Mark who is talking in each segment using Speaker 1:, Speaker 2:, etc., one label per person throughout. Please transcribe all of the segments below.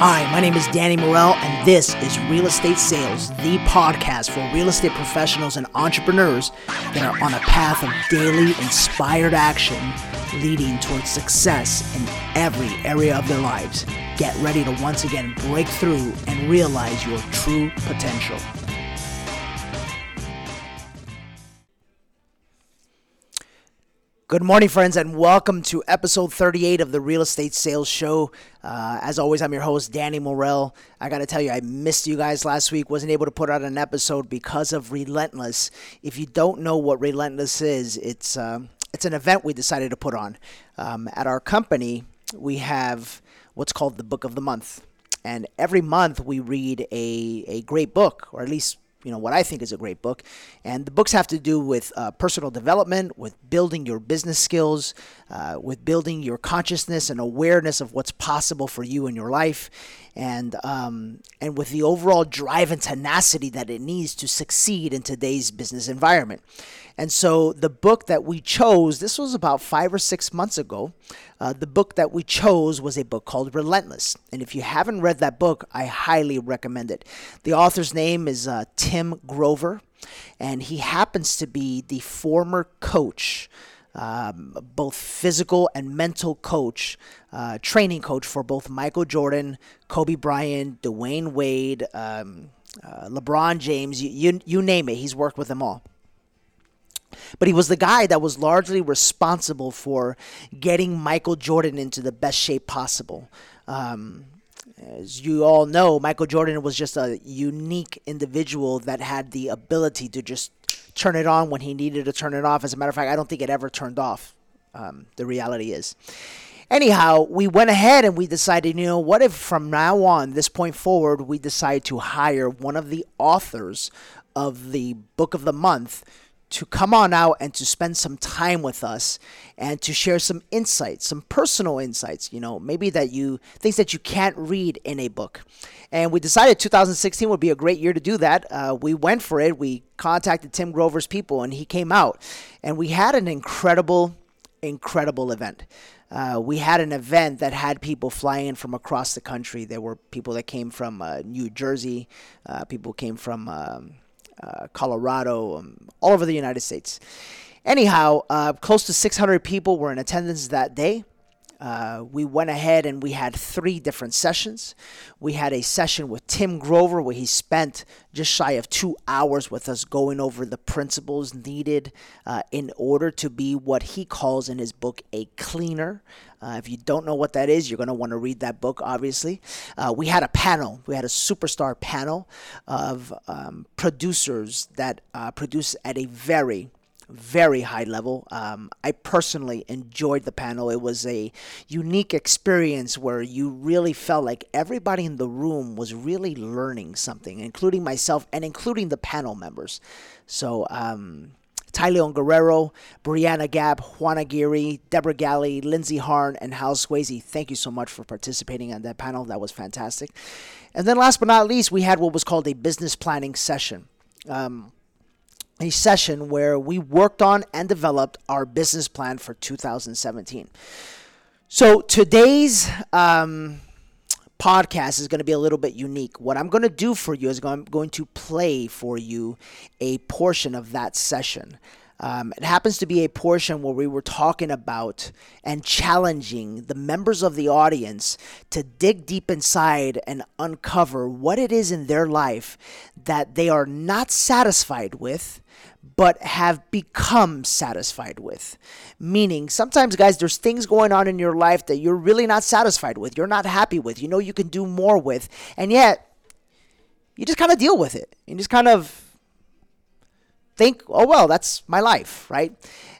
Speaker 1: Hi, my name is Danny Morel, and this is Real Estate Sales, the podcast for real estate professionals and entrepreneurs that are on a path of daily inspired action leading towards success in every area of their lives. Get ready to once again break through and realize your true potential. Good morning, friends, and welcome to episode 38 of the Real Estate Sales Show. Uh, as always, I'm your host, Danny Morel. I got to tell you, I missed you guys last week. Wasn't able to put out an episode because of Relentless. If you don't know what Relentless is, it's uh, it's an event we decided to put on. Um, at our company, we have what's called the Book of the Month, and every month we read a a great book, or at least you know what I think is a great book, and the books have to do with uh, personal development, with building your business skills, uh, with building your consciousness and awareness of what's possible for you in your life, and um, and with the overall drive and tenacity that it needs to succeed in today's business environment. And so the book that we chose, this was about five or six months ago. Uh, the book that we chose was a book called Relentless. And if you haven't read that book, I highly recommend it. The author's name is uh, Tim Grover, and he happens to be the former coach. Um, both physical and mental coach, uh, training coach for both Michael Jordan, Kobe Bryant, Dwyane Wade, um, uh, LeBron James, you, you, you name it, he's worked with them all. But he was the guy that was largely responsible for getting Michael Jordan into the best shape possible. Um, as you all know, Michael Jordan was just a unique individual that had the ability to just turn it on when he needed to turn it off. As a matter of fact, I don't think it ever turned off. Um, the reality is. Anyhow, we went ahead and we decided, you know, what if from now on, this point forward, we decide to hire one of the authors of the book of the month to come on out and to spend some time with us and to share some insights, some personal insights, you know, maybe that you things that you can't read in a book. And we decided 2016 would be a great year to do that. Uh, we went for it. We contacted Tim Grover's people and he came out and we had an incredible, incredible event. Uh, we had an event that had people flying in from across the country. There were people that came from uh, New Jersey, uh, people came from um, uh, Colorado, um, all over the United States. Anyhow, uh, close to 600 people were in attendance that day. Uh, we went ahead and we had three different sessions. We had a session with Tim Grover where he spent just shy of two hours with us going over the principles needed uh, in order to be what he calls in his book a cleaner. Uh, if you don't know what that is, you're going to want to read that book, obviously. Uh, we had a panel, we had a superstar panel of um, producers that uh, produce at a very very high level. Um, I personally enjoyed the panel. It was a unique experience where you really felt like everybody in the room was really learning something, including myself and including the panel members. So, um, Ty Guerrero, Brianna Gap, Juana Geary, Deborah Galley, Lindsay Harn, and Hal Swayze. Thank you so much for participating on that panel. That was fantastic. And then last but not least, we had what was called a business planning session. Um, a session where we worked on and developed our business plan for 2017. So today's um, podcast is going to be a little bit unique. What I'm going to do for you is I'm going to play for you a portion of that session. Um, it happens to be a portion where we were talking about and challenging the members of the audience to dig deep inside and uncover what it is in their life that they are not satisfied with but have become satisfied with. Meaning, sometimes, guys, there's things going on in your life that you're really not satisfied with, you're not happy with, you know you can do more with, and yet you just kind of deal with it. You just kind of think, oh, well, that's my life, right?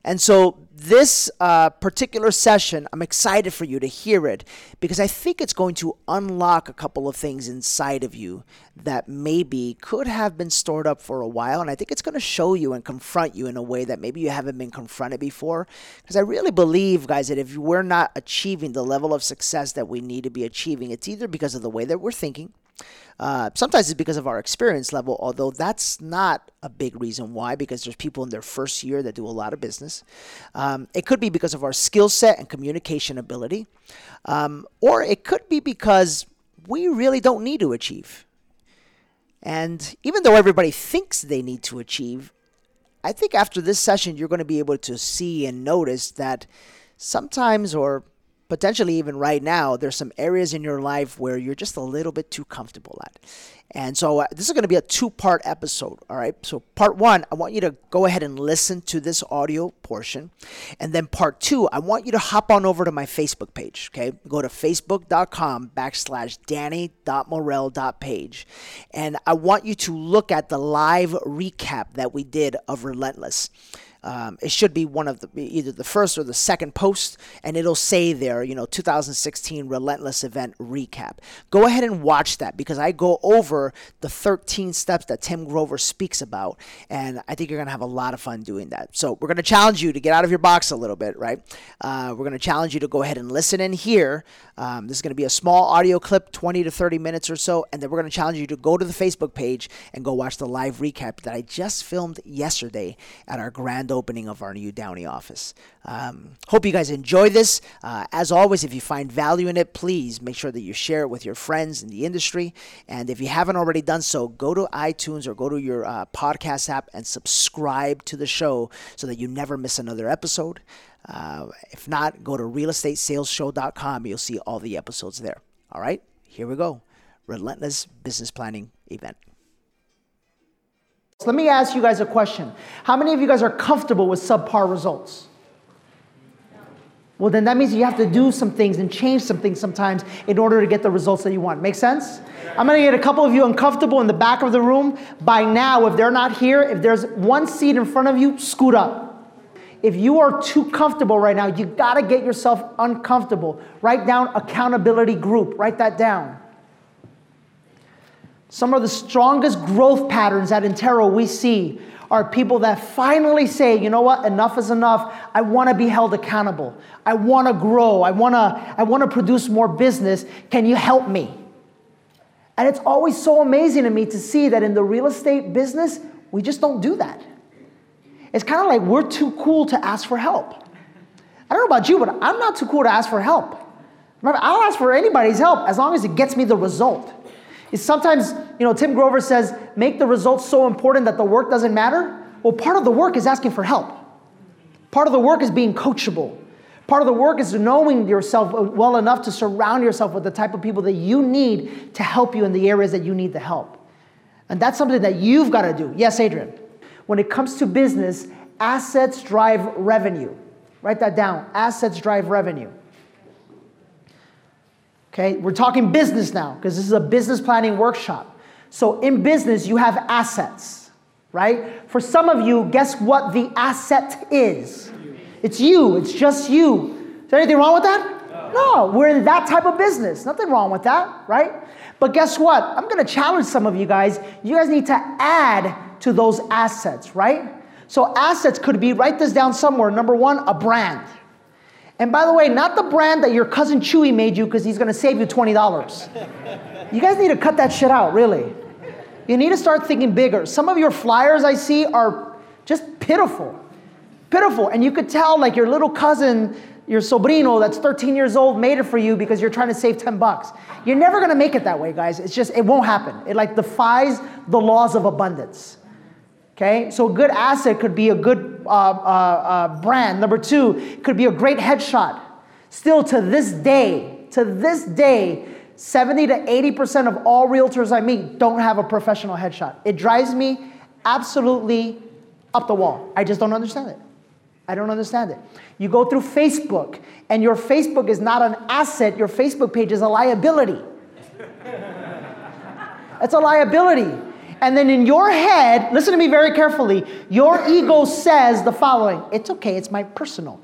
Speaker 1: And so this uh, particular session, I'm excited for you to hear it because I think it's going to unlock a couple of things inside of you that maybe could have been stored up for a while. And I think it's going to show you and confront you in a way that maybe you haven't been confronted before. Because I really believe, guys, that if we're not achieving the level of success that we need to be achieving, it's either because of the way that we're thinking uh, sometimes it's because of our experience level, although that's not a big reason why, because there's people in their first year that do a lot of business. Um, it could be because of our skill set and communication ability, um, or it could be because
Speaker 2: we really don't need to achieve. And even though everybody thinks they need to achieve, I think after this session, you're going to be able to see and notice that sometimes, or potentially even right now, there's some areas in your life where you're just a little bit too comfortable at. And so uh, this is going to be a two part episode. All right. So, part one, I want you to go ahead and listen to this audio portion. And then, part two, I want you to hop on over to my Facebook page. Okay. Go to facebook.com backslash danny.morel.page. And I want you to look at the live recap that we did of Relentless. Um, it should be one of the either the first or the second post, and it'll say there, you know, 2016 Relentless Event Recap. Go ahead and watch that because I go over the 13 steps that Tim Grover speaks about, and I think you're gonna have a lot of fun doing that. So we're gonna challenge you to get out of your box a little bit, right? Uh, we're gonna challenge you to go ahead and listen in here. Um, this is gonna be a small audio clip, 20 to 30 minutes or so, and then we're gonna challenge you to go to the Facebook page and go watch the live recap that I just filmed yesterday at our grand grand opening of our new Downey office. Um, hope you guys enjoy this. Uh, as always, if you find value in it, please make sure that you share it with your friends in the industry. And if you haven't already done so, go to iTunes or go to your uh, podcast app and subscribe to the show so that you never miss another episode. Uh, if not, go to realestatesalesshow.com. You'll see all the episodes there. All right, here we go. Relentless Business Planning Event.
Speaker 1: Let me ask you guys a question. How many of you guys are comfortable with subpar results? Well, then that means you have to do some things and change some things sometimes in order to get the results that you want. Make sense? I'm gonna get a couple of you uncomfortable in the back of the room. By now, if they're not here, if there's one seat in front of you, scoot up. If you are too comfortable right now, you gotta get yourself uncomfortable. Write down accountability group, write that down. Some of the strongest growth patterns at Intero we see are people that finally say, you know what, enough is enough. I want to be held accountable. I want to grow. I want to I want to produce more business. Can you help me? And it's always so amazing to me to see that in the real estate business, we just don't do that. It's kind of like we're too cool to ask for help. I don't know about you, but I'm not too cool to ask for help. I'll ask for anybody's help as long as it gets me the result. Is sometimes, you know, Tim Grover says, make the results so important that the work doesn't matter. Well, part of the work is asking for help. Part of the work is being coachable. Part of the work is knowing yourself well enough to surround yourself with the type of people that you need to help you in the areas that you need the help. And that's something that you've got to do. Yes, Adrian. When it comes to business, assets drive revenue. Write that down. Assets drive revenue. Okay, we're talking business now because this is a business planning workshop. So in business, you have assets, right? For some of you, guess what the asset is? It's you, it's just you. Is there anything wrong with that? No, we're in that type of business. Nothing wrong with that, right? But guess what? I'm gonna challenge some of you guys. You guys need to add to those assets, right? So assets could be, write this down somewhere. Number one, a brand. And by the way, not the brand that your cousin Chewy made you because he's gonna save you $20. you guys need to cut that shit out, really. You need to start thinking bigger. Some of your flyers I see are just pitiful. Pitiful. And you could tell, like, your little cousin, your sobrino that's 13 years old made it for you because you're trying to save 10 bucks. You're never gonna make it that way, guys. It's just, it won't happen. It like defies the laws of abundance. Okay, so a good asset could be a good uh, uh, uh, brand. Number two, could be a great headshot. Still to this day, to this day, 70 to 80% of all realtors I meet don't have a professional headshot. It drives me absolutely up the wall. I just don't understand it. I don't understand it. You go through Facebook, and your Facebook is not an asset, your Facebook page is a liability. it's a liability. And then in your head, listen to me very carefully, your ego says the following It's okay, it's my personal.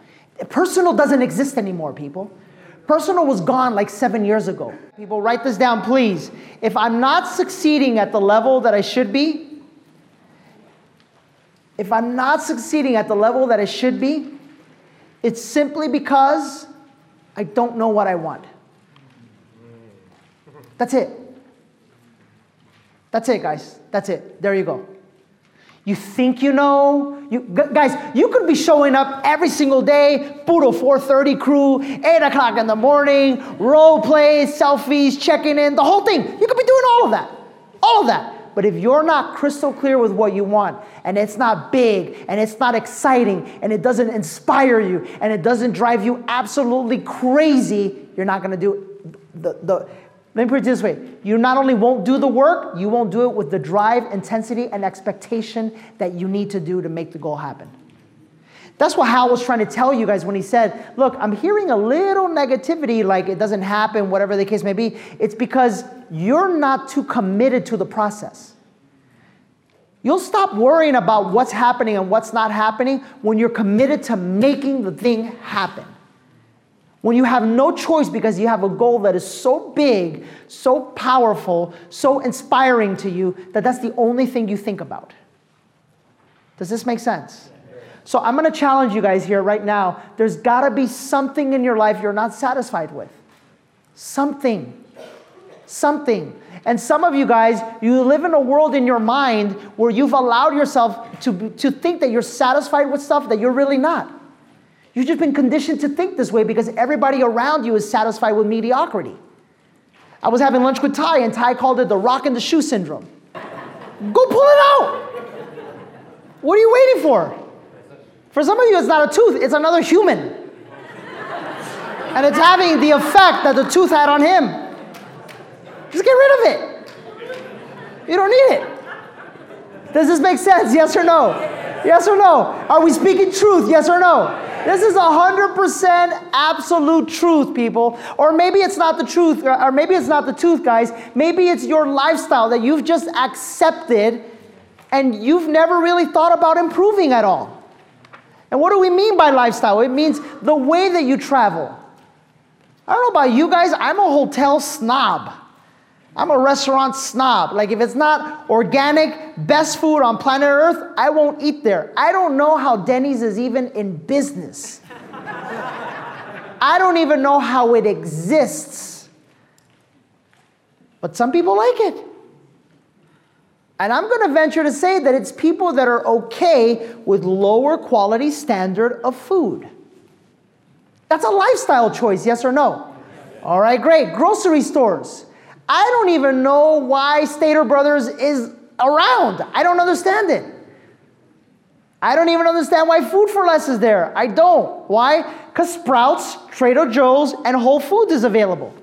Speaker 1: Personal doesn't exist anymore, people. Personal was gone like seven years ago. People, write this down, please. If I'm not succeeding at the level that I should be, if I'm not succeeding at the level that I should be, it's simply because I don't know what I want. That's it. That's it, guys. That's it. There you go. You think you know. You, guys, you could be showing up every single day, Puro 430 crew, 8 o'clock in the morning, role plays, selfies, checking in, the whole thing. You could be doing all of that. All of that. But if you're not crystal clear with what you want, and it's not big, and it's not exciting, and it doesn't inspire you, and it doesn't drive you absolutely crazy, you're not gonna do the, the let me put it this way you not only won't do the work, you won't do it with the drive, intensity, and expectation that you need to do to make the goal happen. That's what Hal was trying to tell you guys when he said, Look, I'm hearing a little negativity, like it doesn't happen, whatever the case may be. It's because you're not too committed to the process. You'll stop worrying about what's happening and what's not happening when you're committed to making the thing happen. When you have no choice because you have a goal that is so big, so powerful, so inspiring to you that that's the only thing you think about. Does this make sense? So I'm gonna challenge you guys here right now. There's gotta be something in your life you're not satisfied with. Something. Something. And some of you guys, you live in a world in your mind where you've allowed yourself to, to think that you're satisfied with stuff that you're really not. You've just been conditioned to think this way because everybody around you is satisfied with mediocrity. I was having lunch with Ty, and Ty called it the rock and the shoe syndrome. Go pull it out. What are you waiting for? For some of you, it's not a tooth, it's another human. And it's having the effect that the tooth had on him. Just get rid of it. You don't need it. Does this make sense? Yes or no? Yes or no? Are we speaking truth? Yes or no? This is 100% absolute truth, people. Or maybe it's not the truth, or maybe it's not the truth, guys. Maybe it's your lifestyle that you've just accepted and you've never really thought about improving at all. And what do we mean by lifestyle? It means the way that you travel. I don't know about you guys, I'm a hotel snob. I'm a restaurant snob. Like, if it's not organic, best food on planet Earth, I won't eat there. I don't know how Denny's is even in business. I don't even know how it exists. But some people like it. And I'm going to venture to say that it's people that are okay with lower quality standard of food. That's a lifestyle choice, yes or no? All right, great. Grocery stores. I don't even know why Stater Brothers is around. I don't understand it. I don't even understand why Food for Less is there. I don't. Why? Because Sprouts, Trader Joe's, and Whole Foods is available.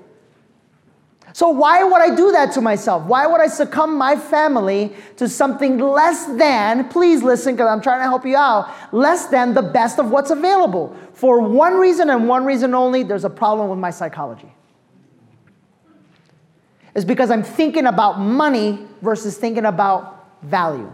Speaker 1: So, why would I do that to myself? Why would I succumb my family to something less than, please listen because I'm trying to help you out, less than the best of what's available? For one reason and one reason only there's a problem with my psychology is because I'm thinking about money versus thinking about value.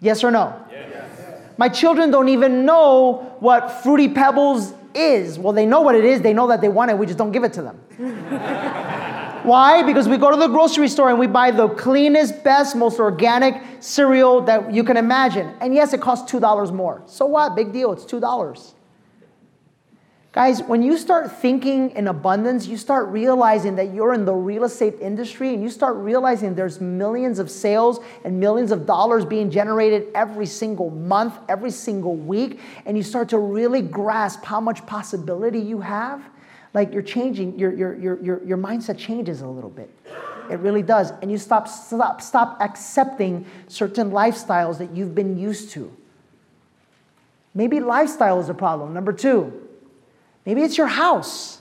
Speaker 1: Yes or no? Yes. My children don't even know what Fruity Pebbles is. Well, they know what it is, they know that they want it, we just don't give it to them. Why? Because we go to the grocery store and we buy the cleanest, best, most organic cereal that you can imagine. And yes, it costs $2 more. So what? Big deal, it's $2. Guys, when you start thinking in abundance, you start realizing that you're in the real estate industry and you start realizing there's millions of sales and millions of dollars being generated every single month, every single week, and you start to really grasp how much possibility you have. Like you're changing, your, your, your, your, your mindset changes a little bit. It really does. And you stop, stop, stop accepting certain lifestyles that you've been used to. Maybe lifestyle is a problem. Number two, Maybe it's your house.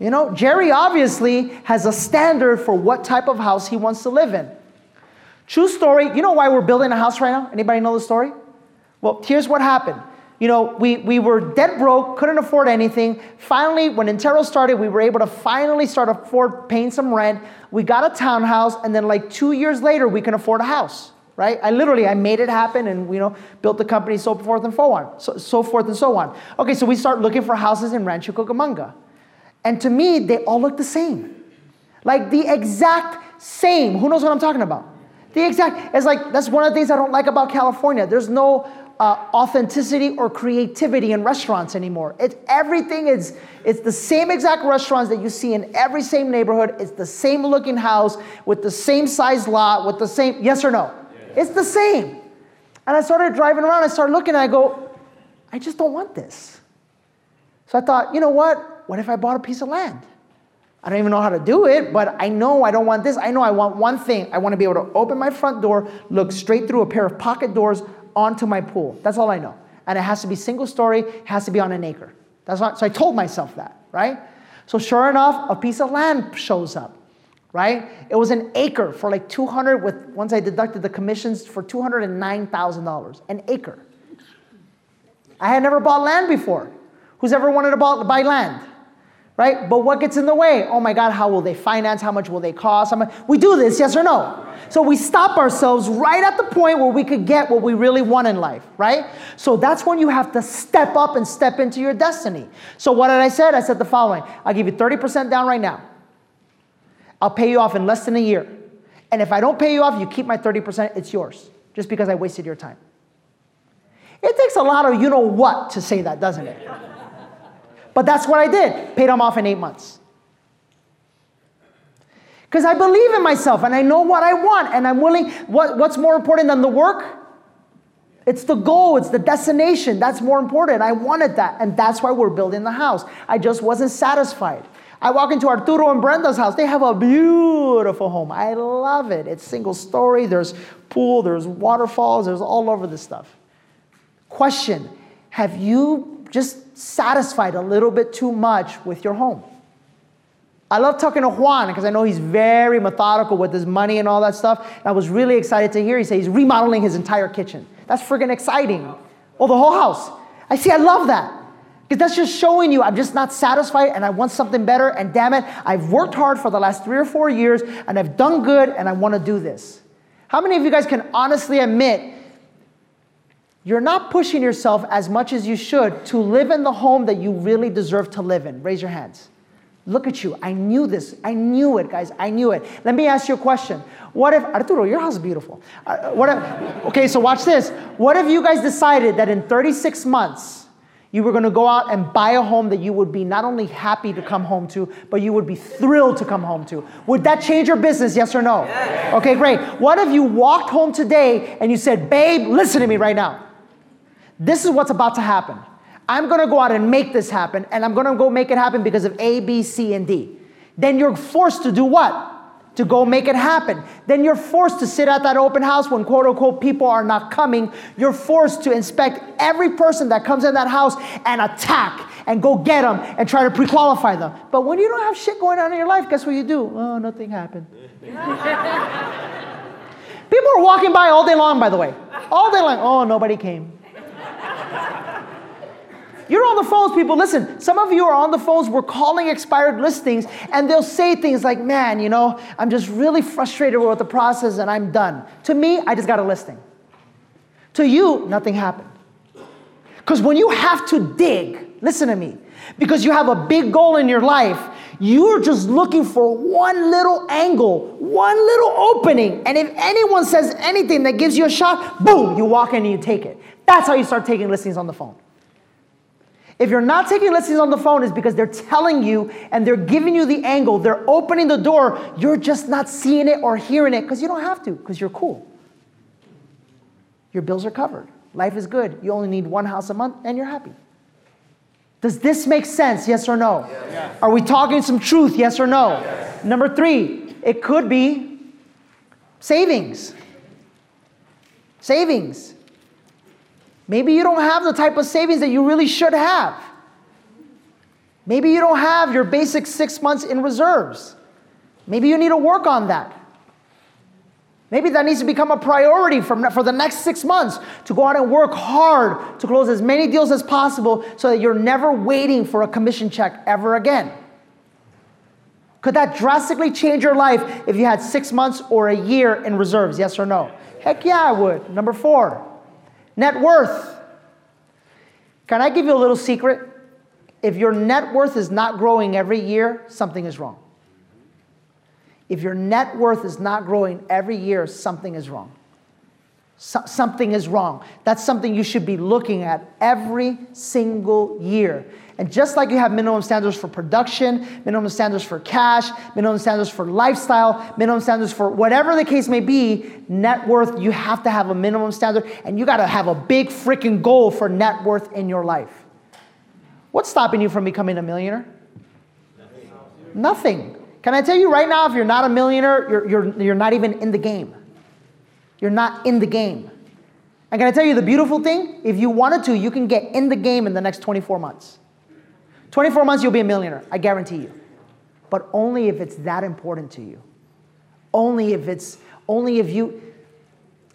Speaker 1: You know, Jerry obviously has a standard for what type of house he wants to live in. True story. You know why we're building a house right now? Anybody know the story? Well, here's what happened. You know, we, we were dead broke, couldn't afford anything. Finally, when Intero started, we were able to finally start afford paying some rent. We got a townhouse, and then like two years later, we can afford a house right? I literally, I made it happen and, you know, built the company, so forth and so on, so, so forth and so on. Okay, so we start looking for houses in Rancho Cucamonga. And to me, they all look the same. Like the exact same. Who knows what I'm talking about? The exact, it's like, that's one of the things I don't like about California. There's no uh, authenticity or creativity in restaurants anymore. It's everything is it's the same exact restaurants that you see in every same neighborhood. It's the same looking house with the same size lot with the same yes or no. It's the same. And I started driving around. I started looking. and I go, I just don't want this. So I thought, you know what? What if I bought a piece of land? I don't even know how to do it, but I know I don't want this. I know I want one thing. I want to be able to open my front door, look straight through a pair of pocket doors onto my pool. That's all I know. And it has to be single story, it has to be on an acre. That's what, so I told myself that, right? So sure enough, a piece of land shows up, right? It was an acre for like 200 with, once I deducted the commissions for $209,000, an acre. I had never bought land before. Who's ever wanted to buy land? right? But what gets in the way? Oh my God, how will they finance? How much will they cost? We do this, yes or no? So we stop ourselves right at the point where we could get what we really want in life, right? So that's when you have to step up and step into your destiny. So what did I say? I said the following I'll give you 30% down right now. I'll pay you off in less than a year. And if I don't pay you off, you keep my 30%, it's yours, just because I wasted your time. It takes a lot of you know what to say that, doesn't it? But that's what I did. Paid them off in eight months. Because I believe in myself and I know what I want and I'm willing. What, what's more important than the work? It's the goal, it's the destination. That's more important. I wanted that. And that's why we're building the house. I just wasn't satisfied. I walk into Arturo and Brenda's house. They have a beautiful home. I love it. It's single story. There's pool, there's waterfalls, there's all over this stuff. Question Have you just satisfied a little bit too much with your home. I love talking to Juan because I know he's very methodical with his money and all that stuff. And I was really excited to hear he say he's remodeling his entire kitchen. That's friggin' exciting. Oh, the whole house. I see, I love that. Because that's just showing you I'm just not satisfied and I want something better. And damn it, I've worked hard for the last three or four years and I've done good and I want to do this. How many of you guys can honestly admit you're not pushing yourself as much as you should to live in the home that you really deserve to live in. Raise your hands. Look at you. I knew this. I knew it, guys. I knew it. Let me ask you a question. What if, Arturo, your house is beautiful. Uh, what if, okay, so watch this. What if you guys decided that in 36 months, you were gonna go out and buy a home that you would be not only happy to come home to, but you would be thrilled to come home to? Would that change your business, yes or no? Yes. Okay, great. What if you walked home today and you said, babe, listen to me right now. This is what's about to happen. I'm gonna go out and make this happen, and I'm gonna go make it happen because of A, B, C, and D. Then you're forced to do what? To go make it happen. Then you're forced to sit at that open house when quote unquote people are not coming. You're forced to inspect every person that comes in that house and attack and go get them and try to pre qualify them. But when you don't have shit going on in your life, guess what you do? Oh, nothing happened. people are walking by all day long, by the way. All day long. Oh, nobody came. You're on the phones, people. Listen, some of you are on the phones. We're calling expired listings, and they'll say things like, Man, you know, I'm just really frustrated with the process and I'm done. To me, I just got a listing. To you, nothing happened. Because when you have to dig, listen to me, because you have a big goal in your life, you're just looking for one little angle, one little opening. And if anyone says anything that gives you a shot, boom, you walk in and you take it. That's how you start taking listings on the phone. If you're not taking listings on the phone, it's because they're telling you and they're giving you the angle, they're opening the door. You're just not seeing it or hearing it because you don't have to, because you're cool. Your bills are covered. Life is good. You only need one house a month and you're happy. Does this make sense? Yes or no? Yes. Are we talking some truth? Yes or no? Yes. Number three, it could be savings. Savings. Maybe you don't have the type of savings that you really should have. Maybe you don't have your basic six months in reserves. Maybe you need to work on that. Maybe that needs to become a priority for, the next six months to go out and work hard to close as many deals as possible so that you're never waiting for a commission check ever again. Could that drastically change your life if you had six months or a year in reserves? Yes or no? Heck yeah, I would. Number four, Net worth. Can I give you a little secret? If your net worth is not growing every year, something is wrong. If your net worth is not growing every year, something is wrong. So- something is wrong. That's something you should be looking at every single year. And just like you have minimum standards for production, minimum standards for cash, minimum standards for lifestyle, minimum standards for whatever the case may be, net worth, you have to have a minimum standard and you gotta have a big freaking goal for net worth in your life. What's stopping you from becoming a millionaire? Nothing. Nothing. Can I tell you right now, if you're not a millionaire, you're, you're, you're not even in the game. You're not in the game. And can I tell you the beautiful thing? If you wanted to, you can get in the game in the next 24 months. 24 months, you'll be a millionaire, I guarantee you. But only if it's that important to you. Only if it's, only if you,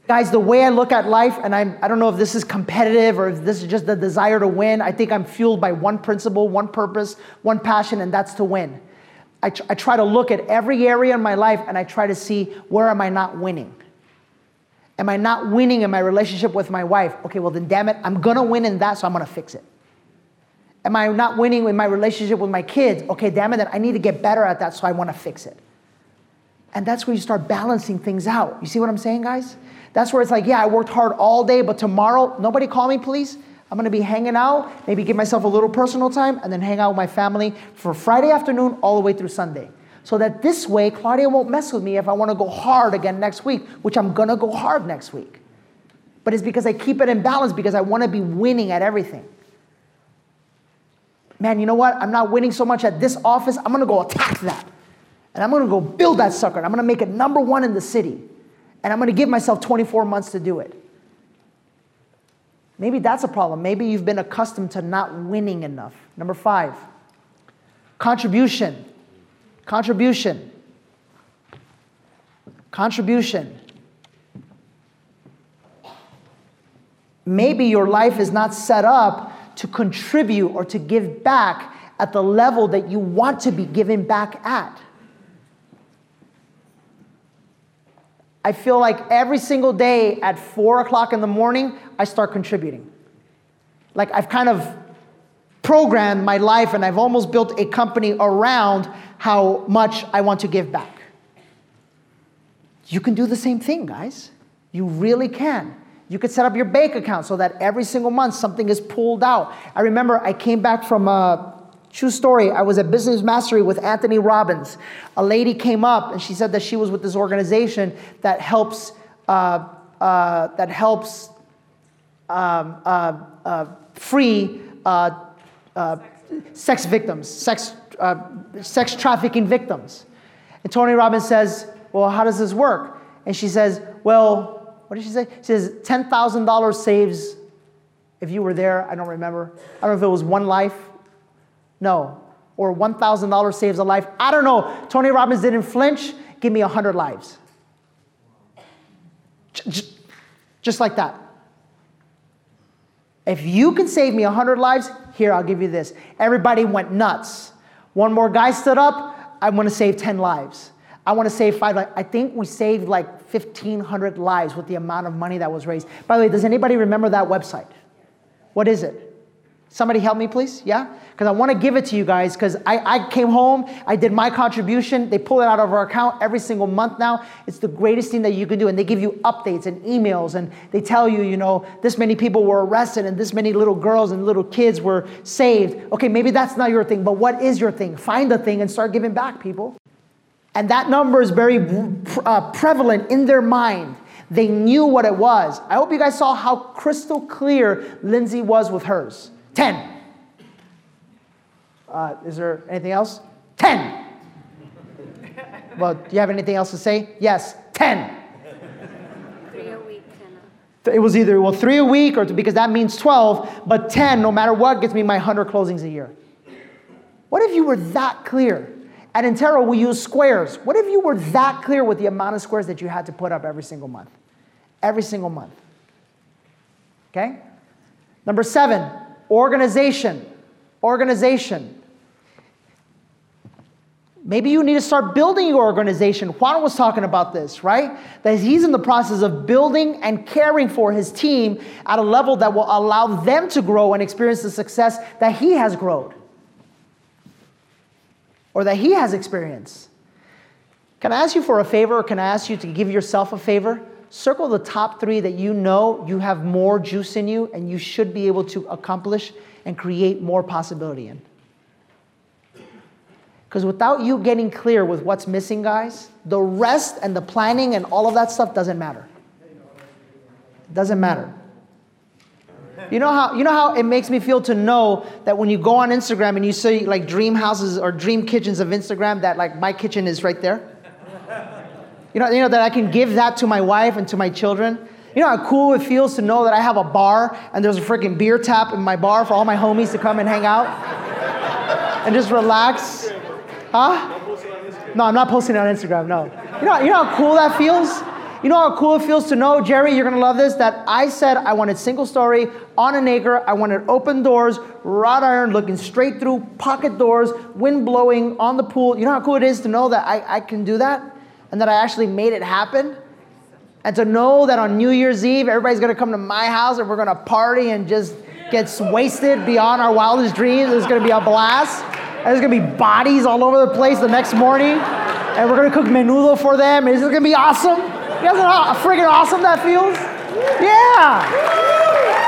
Speaker 1: guys, the way I look at life, and I'm, I don't know if this is competitive or if this is just the desire to win. I think I'm fueled by one principle, one purpose, one passion, and that's to win. I, tr- I try to look at every area in my life and I try to see where am I not winning? Am I not winning in my relationship with my wife? Okay, well, then damn it, I'm gonna win in that, so I'm gonna fix it. Am I not winning in my relationship with my kids? Okay, damn it, then I need to get better at that, so I wanna fix it. And that's where you start balancing things out. You see what I'm saying, guys? That's where it's like, yeah, I worked hard all day, but tomorrow, nobody call me, please. I'm gonna be hanging out, maybe give myself a little personal time, and then hang out with my family for Friday afternoon all the way through Sunday. So that this way, Claudia won't mess with me if I wanna go hard again next week, which I'm gonna go hard next week. But it's because I keep it in balance because I wanna be winning at everything. Man, you know what? I'm not winning so much at this office, I'm gonna go attack that. And I'm gonna go build that sucker, and I'm gonna make it number one in the city. And I'm gonna give myself 24 months to do it. Maybe that's a problem. Maybe you've been accustomed to not winning enough. Number five, contribution. Contribution. Contribution. Maybe your life is not set up to contribute or to give back at the level that you want to be given back at. I feel like every single day at four o'clock in the morning, I start contributing. Like I've kind of programmed my life and I've almost built a company around how much I want to give back. You can do the same thing, guys. You really can. You could set up your bank account so that every single month something is pulled out. I remember I came back from a true story. I was at Business Mastery with Anthony Robbins. A lady came up and she said that she was with this organization that helps uh, uh, that helps um, uh, uh free uh, uh, sex victims, sex sex trafficking victims. And Tony Robbins says, "Well, how does this work?" And she says, "Well." What did she say? She says $10,000 saves, if you were there, I don't remember. I don't know if it was one life. No. Or $1,000 saves a life. I don't know. Tony Robbins didn't flinch. Give me 100 lives. Just like that. If you can save me 100 lives, here, I'll give you this. Everybody went nuts. One more guy stood up. I want to save 10 lives. I want to save five. I think we saved like 1,500 lives with the amount of money that was raised. By the way, does anybody remember that website? What is it? Somebody help me, please? Yeah? Because I want to give it to you guys because I, I came home, I did my contribution, they pull it out of our account every single month now. It's the greatest thing that you can do. And they give you updates and emails and they tell you, you know, this many people were arrested and this many little girls and little kids were saved. Okay, maybe that's not your thing, but what is your thing? Find a thing and start giving back, people. And that number is very uh, prevalent in their mind. They knew what it was. I hope you guys saw how crystal clear Lindsay was with hers. 10. Uh, is there anything else? 10. well, do you have anything else to say? Yes, 10.
Speaker 3: Three a week,
Speaker 1: It was either, well, three a week, or because that means 12, but 10, no matter what, gets me my 100 closings a year. What if you were that clear? At Intero, we use squares. What if you were that clear with the amount of squares that you had to put up every single month? Every single month. Okay? Number seven, organization. Organization. Maybe you need to start building your organization. Juan was talking about this, right? That he's in the process of building and caring for his team at a level that will allow them to grow and experience the success that he has grown or that he has experience. Can I ask you for a favor or can I ask you to give yourself a favor? circle the top three that you know you have more juice in you and you should be able to accomplish and create more possibility in. Because without you getting clear with what's missing, guys, the rest and the planning and all of that stuff doesn't matter. It doesn't matter. You know how you know how it makes me feel to know that when you go on Instagram and you see like dream houses or dream kitchens of Instagram that like my kitchen is right there. You know, you know that I can give that to my wife and to my children. You know how cool it feels to know that I have a bar and there's a freaking beer tap in my bar for all my homies to come and hang out and just relax. Huh? No, I'm not posting it on Instagram. No. You know, you know how cool that feels. You know how cool it feels to know, Jerry, you're gonna love this, that I said I wanted single story on an acre. I wanted open doors, wrought iron, looking straight through, pocket doors, wind blowing on the pool. You know how cool it is to know that I, I can do that and that I actually made it happen? And to know that on New Year's Eve, everybody's gonna come to my house and we're gonna party and just get wasted beyond our wildest dreams. It's gonna be a blast. There's gonna be bodies all over the place the next morning. And we're gonna cook menudo for them. It's gonna be awesome. You guys know how freaking awesome that feels? Yeah!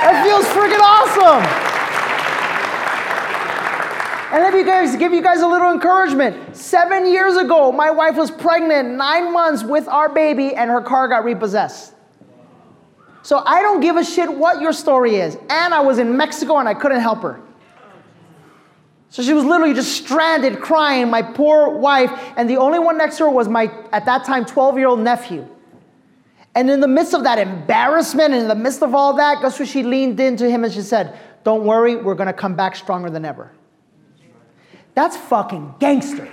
Speaker 1: It feels freaking awesome! And let me guys give you guys a little encouragement. Seven years ago, my wife was pregnant, nine months with our baby, and her car got repossessed. So I don't give a shit what your story is. And I was in Mexico and I couldn't help her. So she was literally just stranded crying, my poor wife, and the only one next to her was my, at that time, 12 year old nephew. And in the midst of that embarrassment, and in the midst of all that, guess what? She leaned into him and she said, Don't worry, we're gonna come back stronger than ever. That's fucking gangster.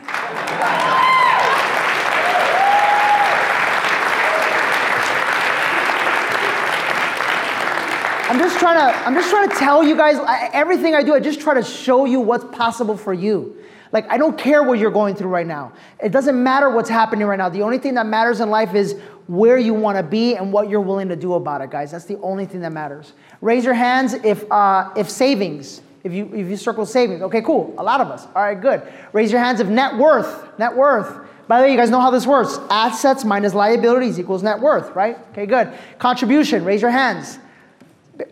Speaker 1: I'm just trying to, I'm just trying to tell you guys everything I do, I just try to show you what's possible for you. Like, I don't care what you're going through right now. It doesn't matter what's happening right now. The only thing that matters in life is where you want to be and what you're willing to do about it, guys. That's the only thing that matters. Raise your hands if, uh, if savings, if you, if you circle savings. Okay, cool. A lot of us. All right, good. Raise your hands if net worth, net worth. By the way, you guys know how this works. Assets minus liabilities equals net worth, right? Okay, good. Contribution, raise your hands.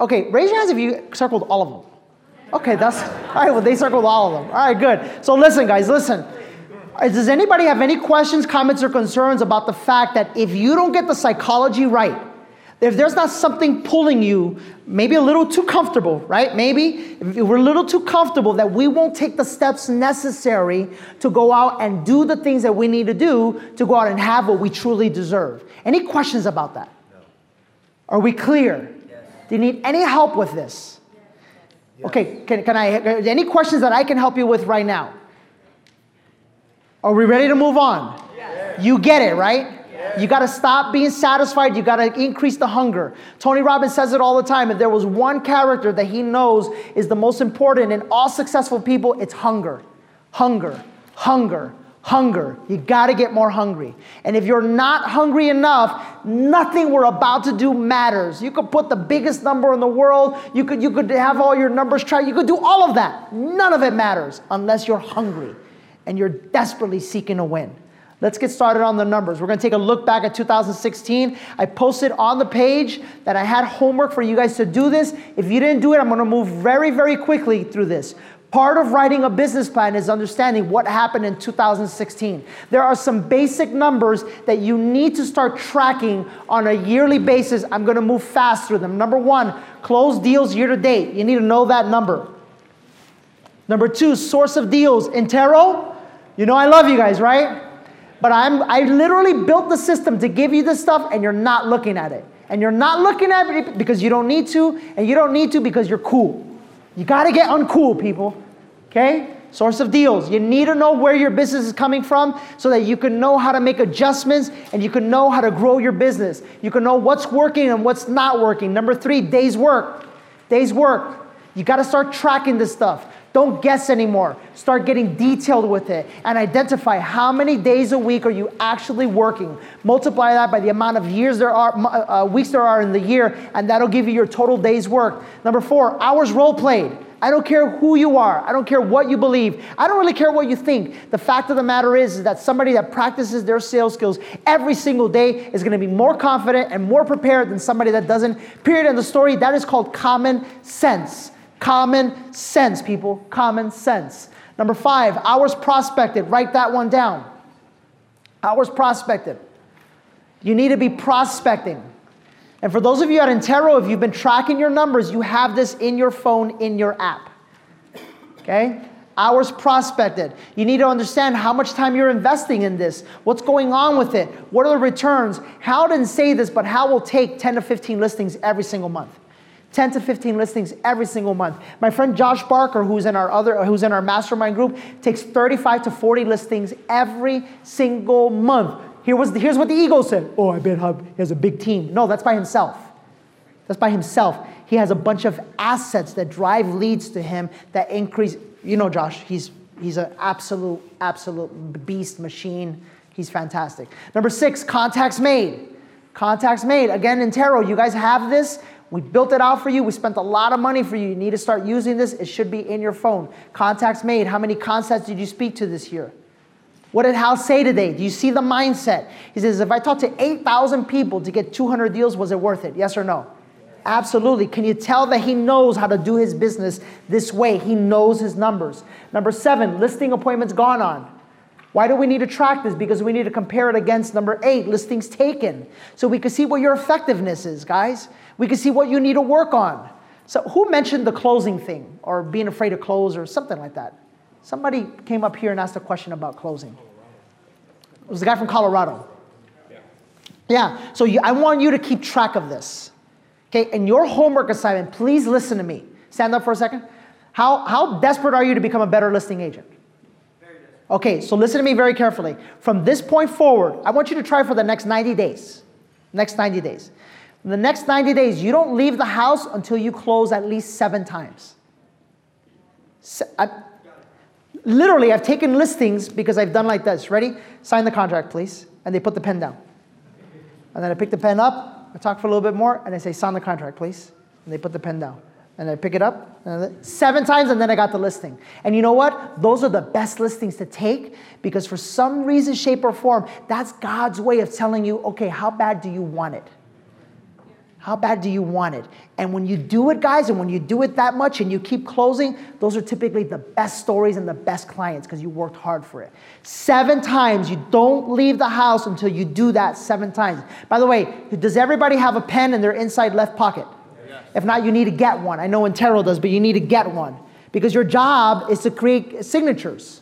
Speaker 1: Okay, raise your hands if you circled all of them. Okay, that's all right. Well, they circled all of them. All right, good. So listen, guys, listen. Does anybody have any questions, comments, or concerns about the fact that if you don't get the psychology right, if there's not something pulling you, maybe a little too comfortable, right? Maybe if we're a little too comfortable, that we won't take the steps necessary to go out and do the things that we need to do to go out and have what we truly deserve. Any questions about that? No. Are we clear? Yes. Do you need any help with this? Okay, can, can I, any questions that I can help you with right now? Are we ready to move on? Yes. You get it, right? Yes. You got to stop being satisfied. You got to increase the hunger. Tony Robbins says it all the time. If there was one character that he knows is the most important in all successful people, it's hunger. Hunger, hunger, hunger. You got to get more hungry. And if you're not hungry enough, nothing we're about to do matters. You could put the biggest number in the world, you could, you could have all your numbers tried, you could do all of that. None of it matters unless you're hungry and you're desperately seeking a win. Let's get started on the numbers. We're gonna take a look back at 2016. I posted on the page that I had homework for you guys to do this. If you didn't do it, I'm gonna move very, very quickly through this. Part of writing a business plan is understanding what happened in 2016. There are some basic numbers that you need to start tracking on a yearly basis. I'm gonna move fast through them. Number one, closed deals year to date. You need to know that number. Number two, source of deals. Intero, you know I love you guys, right? But I'm, I literally built the system to give you this stuff and you're not looking at it. And you're not looking at it because you don't need to, and you don't need to because you're cool. You got to get uncool, people. Okay? Source of deals. You need to know where your business is coming from so that you can know how to make adjustments and you can know how to grow your business. You can know what's working and what's not working. Number three, days work. Days work. You got to start tracking this stuff. Don't guess anymore. Start getting detailed with it and identify how many days a week are you actually working. Multiply that by the amount of years there are, uh, uh, weeks there are in the year, and that'll give you your total day's work. Number four, hours role played. I don't care who you are. I don't care what you believe. I don't really care what you think. The fact of the matter is, is that somebody that practices their sales skills every single day is going to be more confident and more prepared than somebody that doesn't. Period. In the story, that is called common sense. Common sense, people. Common sense. Number five, hours prospected. Write that one down. Hours prospected. You need to be prospecting. And for those of you at Intero, if you've been tracking your numbers, you have this in your phone, in your app. Okay? Hours prospected. You need to understand how much time you're investing in this. What's going on with it? What are the returns? Hal didn't say this, but Hal will take 10 to 15 listings every single month. 10 to 15 listings every single month. My friend Josh Barker, who's in our other, who's in our mastermind group, takes 35 to 40 listings every single month. Here was, here's what the ego said. Oh, I bet Hub has a big team. No, that's by himself. That's by himself. He has a bunch of assets that drive leads to him that increase. You know, Josh, he's, he's an absolute, absolute beast machine. He's fantastic. Number six, contacts made. Contacts made. Again, Intero, you guys have this. We built it out for you. We spent a lot of money for you. You need to start using this. It should be in your phone. Contacts made. How many contacts did you speak to this year? What did Hal say today? Do you see the mindset? He says, if I talk to 8,000 people to get 200 deals, was it worth it? Yes or no? Absolutely. Can you tell that he knows how to do his business this way? He knows his numbers. Number seven, listing appointments gone on. Why do we need to track this? Because we need to compare it against number eight, listings taken. So we can see what your effectiveness is, guys. We can see what you need to work on. So, who mentioned the closing thing or being afraid to close or something like that? Somebody came up here and asked a question about closing. It was the guy from Colorado. Yeah, so you, I want you to keep track of this. Okay, and your homework assignment, please listen to me. Stand up for a second. How, how desperate are you to become a better listing agent? Okay, so listen to me very carefully. From this point forward, I want you to try for the next 90 days. Next 90 days. The next 90 days, you don't leave the house until you close at least seven times. I, literally, I've taken listings because I've done like this. Ready? Sign the contract, please. And they put the pen down. And then I pick the pen up, I talk for a little bit more, and I say, sign the contract, please. And they put the pen down. And I pick it up seven times, and then I got the listing. And you know what? Those are the best listings to take because for some reason, shape, or form, that's God's way of telling you, okay, how bad do you want it? How bad do you want it? And when you do it, guys, and when you do it that much and you keep closing, those are typically the best stories and the best clients because you worked hard for it. Seven times, you don't leave the house until you do that seven times. By the way, does everybody have a pen in their inside left pocket? Yes. If not, you need to get one. I know Intero does, but you need to get one because your job is to create signatures.